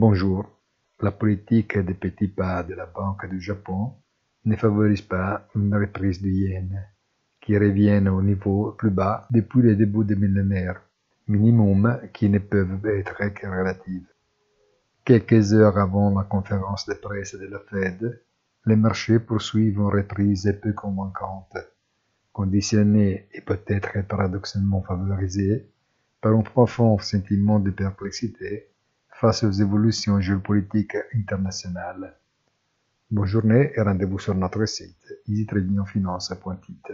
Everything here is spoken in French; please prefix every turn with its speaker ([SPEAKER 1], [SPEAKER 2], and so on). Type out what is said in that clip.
[SPEAKER 1] Bonjour. La politique des petits pas de la Banque du Japon ne favorise pas une reprise du yen, qui revient au niveau plus bas depuis le début du millénaire, minimum qui ne peuvent être que relatives. Quelques heures avant la conférence de presse de la Fed, les marchés poursuivent une reprise peu convaincante, conditionnée et peut-être paradoxalement favorisée par un profond sentiment de perplexité face aux évolutions géopolitiques internationales. Bonne journée et rendez-vous sur notre site easytradingfinance.it.